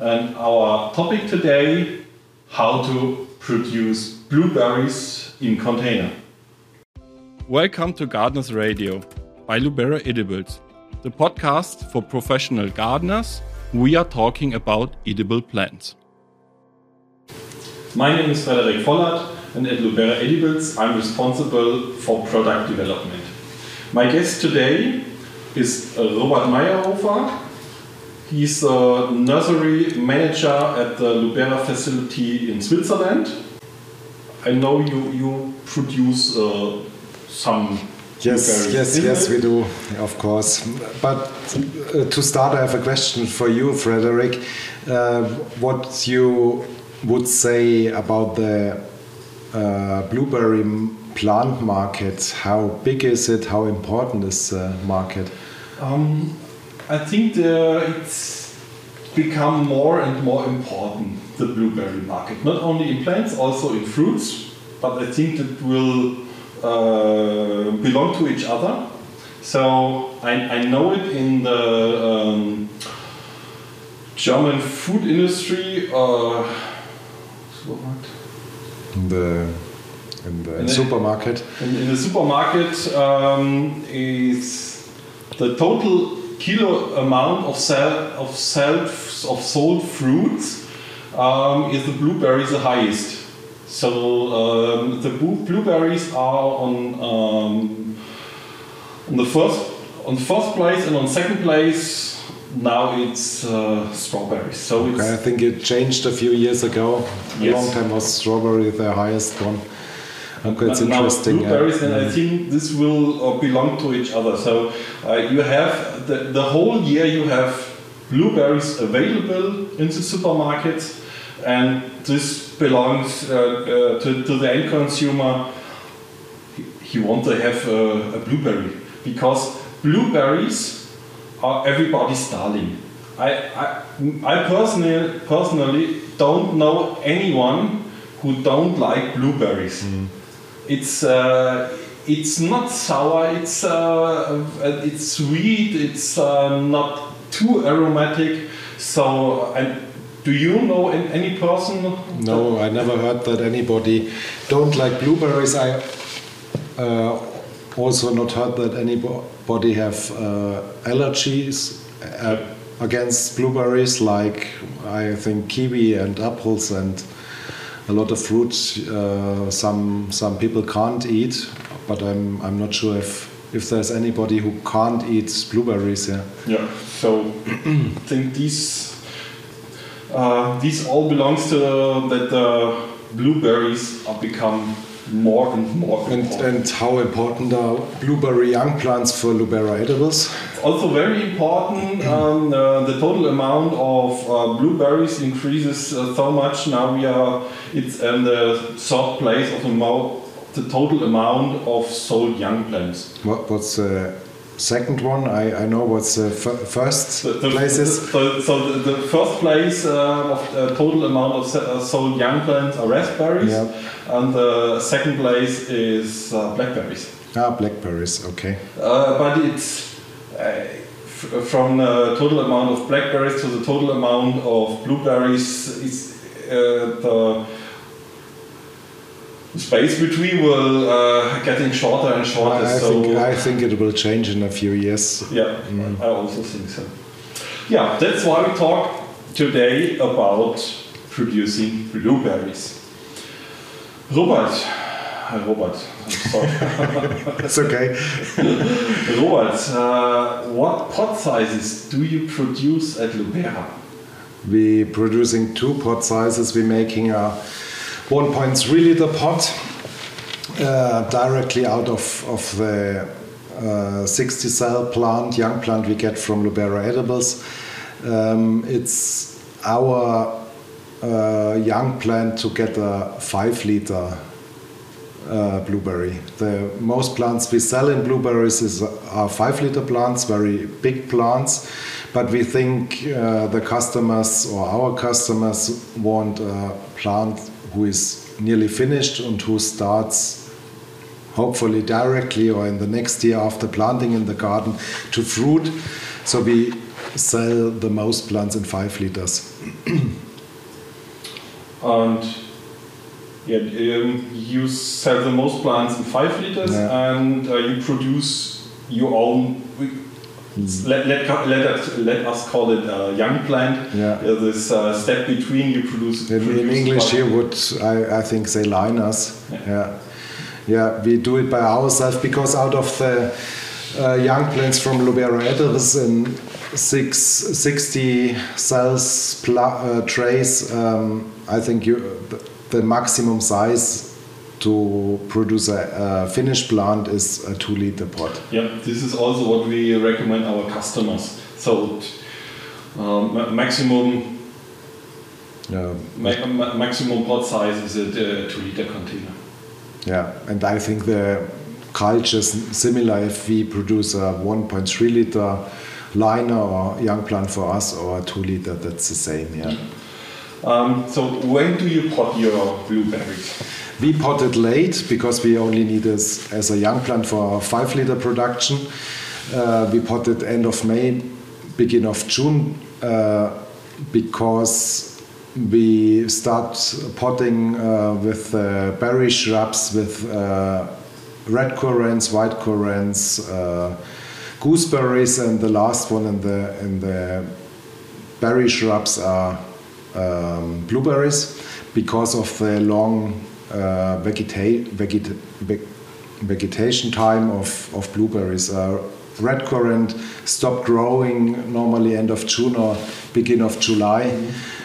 And our topic today, how to produce blueberries in container. Welcome to Gardeners Radio by Lubera Edibles, the podcast for professional gardeners. We are talking about edible plants. My name is Frederik Vollert, and at Lubera Edibles, I'm responsible for product development. My guest today is Robert Meyerhofer. He's a nursery manager at the Lubera facility in Switzerland. I know you, you produce uh, some Yes, yes, yes, we do, of course. But uh, to start, I have a question for you, Frederick. Uh, what you would say about the uh, blueberry plant market? How big is it? How important is the market? Um, I think the, it's become more and more important, the blueberry market. Not only in plants, also in fruits, but I think it will uh, belong to each other. So I, I know it in the um, German food industry. Uh, what? In the in the in supermarket. In, in, the supermarket um, is the total kilo amount of sell of self of sold fruits um, is the blueberries the highest. So um, the blueberries are on um, on the first on first place and on second place. Now it's uh, strawberries. So okay, I think it changed a few years ago. Yes. A long time was strawberry the highest one. Okay, it's now interesting. Blueberries, and I think this will belong to each other. So uh, you have the, the whole year you have blueberries available in the supermarkets, and this belongs uh, uh, to, to the end consumer. He wants to have a, a blueberry because blueberries are everybody's darling. I, I, I personally, personally don't know anyone who don't like blueberries. Mm. It's uh, it's not sour. It's uh, it's sweet. It's uh, not too aromatic. So and do you know any person? No, I never heard that anybody don't like blueberries. I uh, also not heard that anybody have uh, allergies uh, against blueberries, like I think kiwi and apples and a lot of fruits. Uh, some some people can't eat, but I'm I'm not sure if if there's anybody who can't eat blueberries. Yeah. Yeah. So I think these uh, these all belongs to that the blueberries are become more and more and, and how important are blueberry young plants for Lubera edibles? Also very important. Um, uh, the total amount of uh, blueberries increases uh, so much. Now we are it's in the third place of the, the total amount of sold young plants. What, what's the second one? I, I know what's the first the, the, place is. So, so the, the, first place uh, of the total amount of uh, sold young plants are raspberries, yeah. and the second place is uh, blackberries. Ah, blackberries. Okay. Uh, but it's uh, from the total amount of blackberries to the total amount of blueberries. It's uh, the space between will uh, getting shorter and shorter. I, so think, I think it will change in a few years. Yeah, mm. I also think so. Yeah, that's why we talk today about producing blueberries. Robert, Hi Robert, sorry. it's okay. Robert, uh, what pot sizes do you produce at Lubera? We producing two pot sizes. We're making a 1.3 liter pot uh, directly out of, of the uh, 60 cell plant, young plant we get from Lubera Edibles. Um, it's our uh, young plant to get a 5 liter uh, blueberry. The most plants we sell in blueberries is, are 5 liter plants, very big plants, but we think uh, the customers or our customers want a plant who is nearly finished and who starts hopefully directly or in the next year after planting in the garden to fruit. So we sell the most plants in five liters. and yeah, um, you sell the most plants in five liters, Yeah. and uh, you produce your own. Let, let, let, us, let us call it a young plant. Yeah. Uh, this uh, step between you produce. In, in English, here would I, I think say liners. Yeah, yeah. We do it by ourselves because out of the uh, young plants from Lubera Edibles in six, 60 cells uh, trays, um, I think you, the, the maximum size to produce a, a finished plant is a two liter pot. Yeah, this is also what we recommend our customers. So, ma- maximum Yeah. ma- ma- maximum pot size is a uh, two liter container. Yeah, and I think the culture is similar if we produce a 1.3 liter liner or young plant for us or a 2 liter, that's the same, yeah. Um, so when do you pot your blueberries? We pot it late because we only need this as a young plant for 5 liter production. Uh, we pot it end of May, beginning of June uh, because we start potting uh, with uh, berry shrubs, with uh, red currants, white currants, uh, gooseberries, and the last one in the in the berry shrubs are um, blueberries because of the long uh, vegeta- vegeta- veg- vegetation time of, of blueberries. Uh, red currant stop growing normally end of June or beginning of July,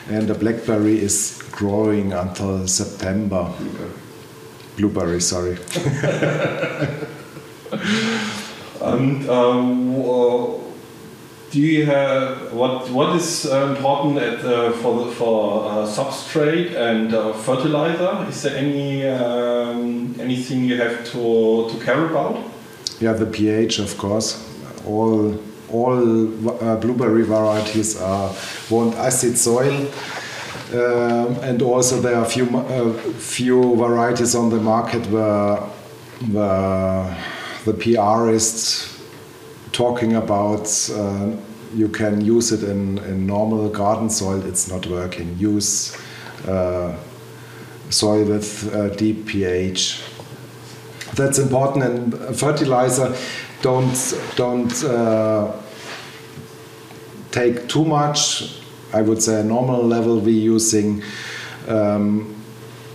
and the blackberry is growing until September. Blueberry, sorry. And um, uh, do you have what what is uh, important at, uh, for the, for uh, substrate and uh, fertilizer? Is there any um, anything you have to to care about? Yeah, the pH, of course. All all uh, blueberry varieties are want acid soil, um, and also there are few uh, few varieties on the market where where the PR is talking about. Uh, you can use it in, in normal garden soil. It's not working. Use uh, soil with uh, deep pH that's important and fertilizer don't don't uh, take too much i would say a normal level we using um,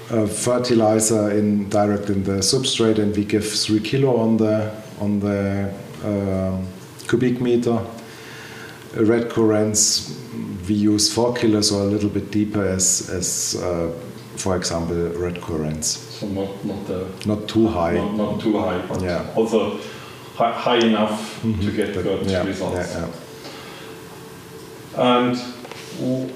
fertilizer in direct in the substrate and we give three kilo on the on the uh, cubic meter red currants we use four kilos or a little bit deeper as as uh, for example red currants So not not the not too high not, not too high, but Yeah. also high, high enough to get good yeah, results. yeah. And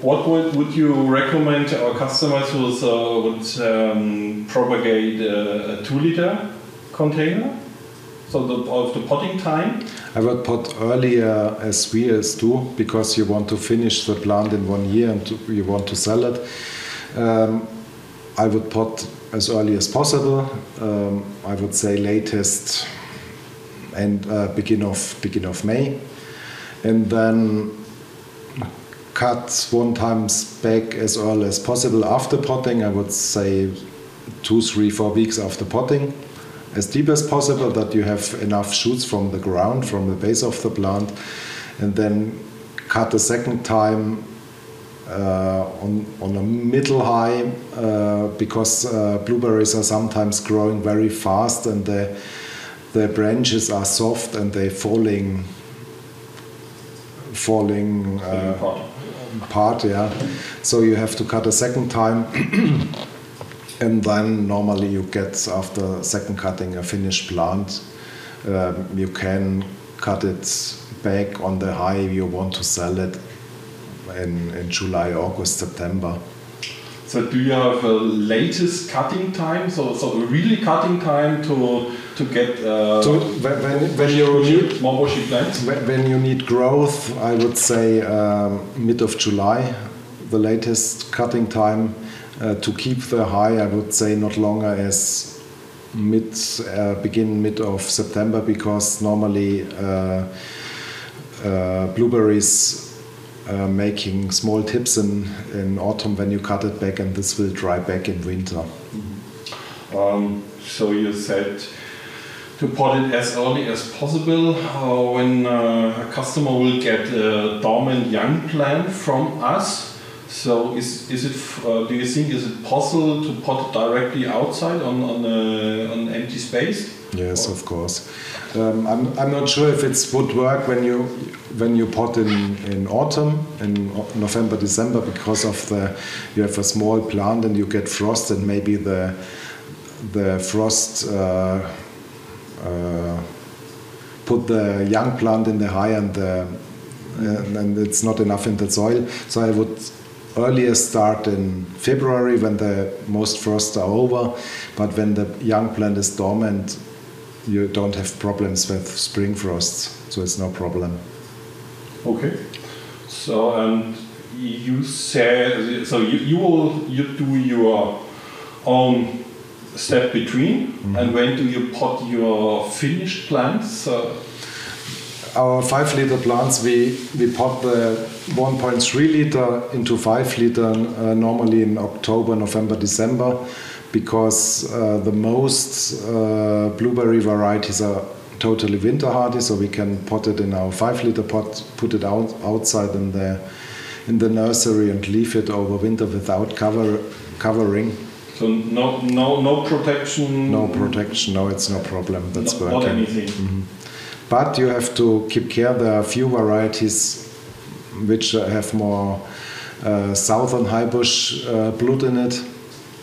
what would, would you recommend to our customers who uh, would um, propagate a, a two liter container? So the, of the potting time? I would pot earlier as we as do because you want to finish the plant in one year and you want to sell it. Um, I would pot as early as possible. Um, I would say latest and uh, begin of begin of May, and then cut one times back as early as possible after potting. I would say two, three, four weeks after potting, as deep as possible that you have enough shoots from the ground, from the base of the plant, and then cut a second time uh, on, on a middle high uh, because uh, blueberries are sometimes growing very fast and the, the branches are soft and they're falling falling uh, Pot. part yeah so you have to cut a second time and then normally you get after second cutting a finished plant um, you can cut it back on the high you want to sell it in, in July, August, September. So do you have a latest cutting time? So, so really cutting time to to get uh, So when, when, when you need more bushy plants? when when you need growth, I would say um, mid of July, the latest cutting time. Uh, to keep the high, I would say not longer as mid uh, begin mid of September because normally uh, uh, blueberries uh, making small tips in, in autumn when you cut it back, and this will dry back in winter. Um, so you said to pot it as early as possible uh, when uh, a customer will get a dormant young plant from us. So is, is it uh, do you think is it possible to pot it directly outside on on, a, on empty space? Yes, of course. Um, I'm, I'm not sure if it would work when you when you pot in, in autumn in November December because of the you have a small plant and you get frost and maybe the the frost uh, uh, put the young plant in the high and the, uh, and it's not enough in the soil. So I would earlier start in February when the most frosts are over, but when the young plant is dormant, you don't have problems with spring frosts, so it's no problem. Okay. So and you say so you, you will you do your own step between mm-hmm. and when do you pot your finished plants? Uh, our 5 liter plants, we, we pot the 1.3 liter into 5 liter uh, normally in October, November, December because uh, the most uh, blueberry varieties are totally winter hardy, so we can pot it in our 5 liter pot, put it out outside in the in the nursery and leave it over winter without cover covering. So no no no protection. No protection. No, it's no problem. That's no, working. Not anything. Mm -hmm. But you have to keep care. There are few varieties which have more uh, southern high bush uh, blood in it.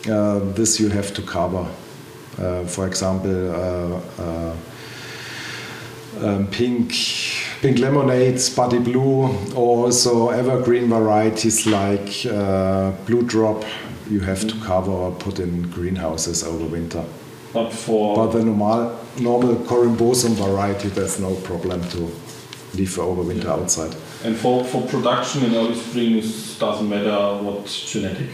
Uh, this you have to cover. Uh, for example, uh, uh, um, pink pink lemonade, Spotty Blue, or also evergreen varieties like Blue Drop. You have to cover or put in greenhouses over winter. But for but the normal normal Corymbosum variety, there's no problem to leave over winter yeah. outside. And for, for production in early spring, it doesn't matter what genetic.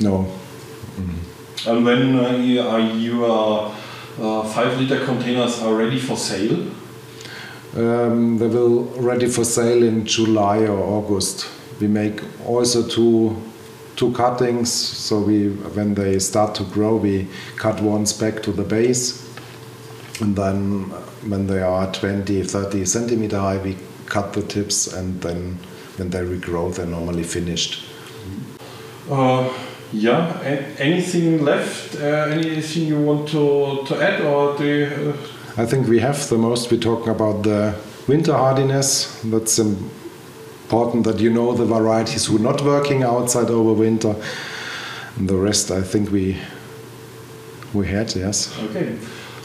No. Mm -hmm. And when uh, are your uh, five liter containers are ready for sale? Um, they will ready for sale in July or August. We make also two two cuttings. So we, when they start to grow, we cut ones back to the base, and then when they are 20, 30 centimeter high, we cut the tips, and then when they regrow, they're normally finished. Uh, yeah. anything left? Uh, anything you want to to add, or do you? Uh... I think we have the most. We're talking about the winter hardiness. That's important that you know the varieties who are not working outside over winter. And the rest, I think we we had, yes. Okay.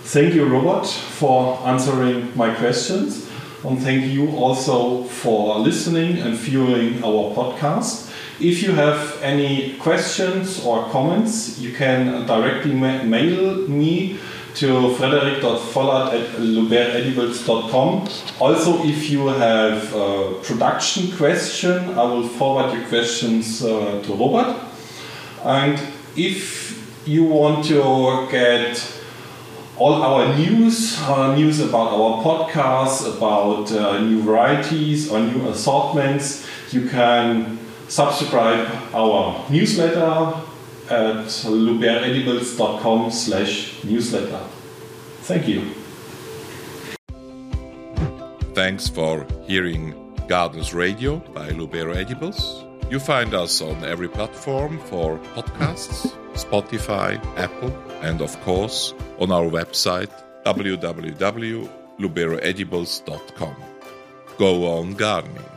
Thank you, Robert, for answering my questions. And thank you also for listening and viewing our podcast. If you have any questions or comments, you can directly ma mail me to luberaedibles.com. Also, if you have a production question, I will forward your questions uh, to Robert. And if you want to get all our news, uh, news about our podcasts, about uh, new varieties or new assortments, you can subscribe our newsletter at luberaedibles.com slash newsletter. Thank you. Thanks for hearing Gardens Radio by Lubera Edibles. You find us on every platform for podcasts, Spotify, Apple, and of course on our website www.luberaedibles.com. Go on gardening.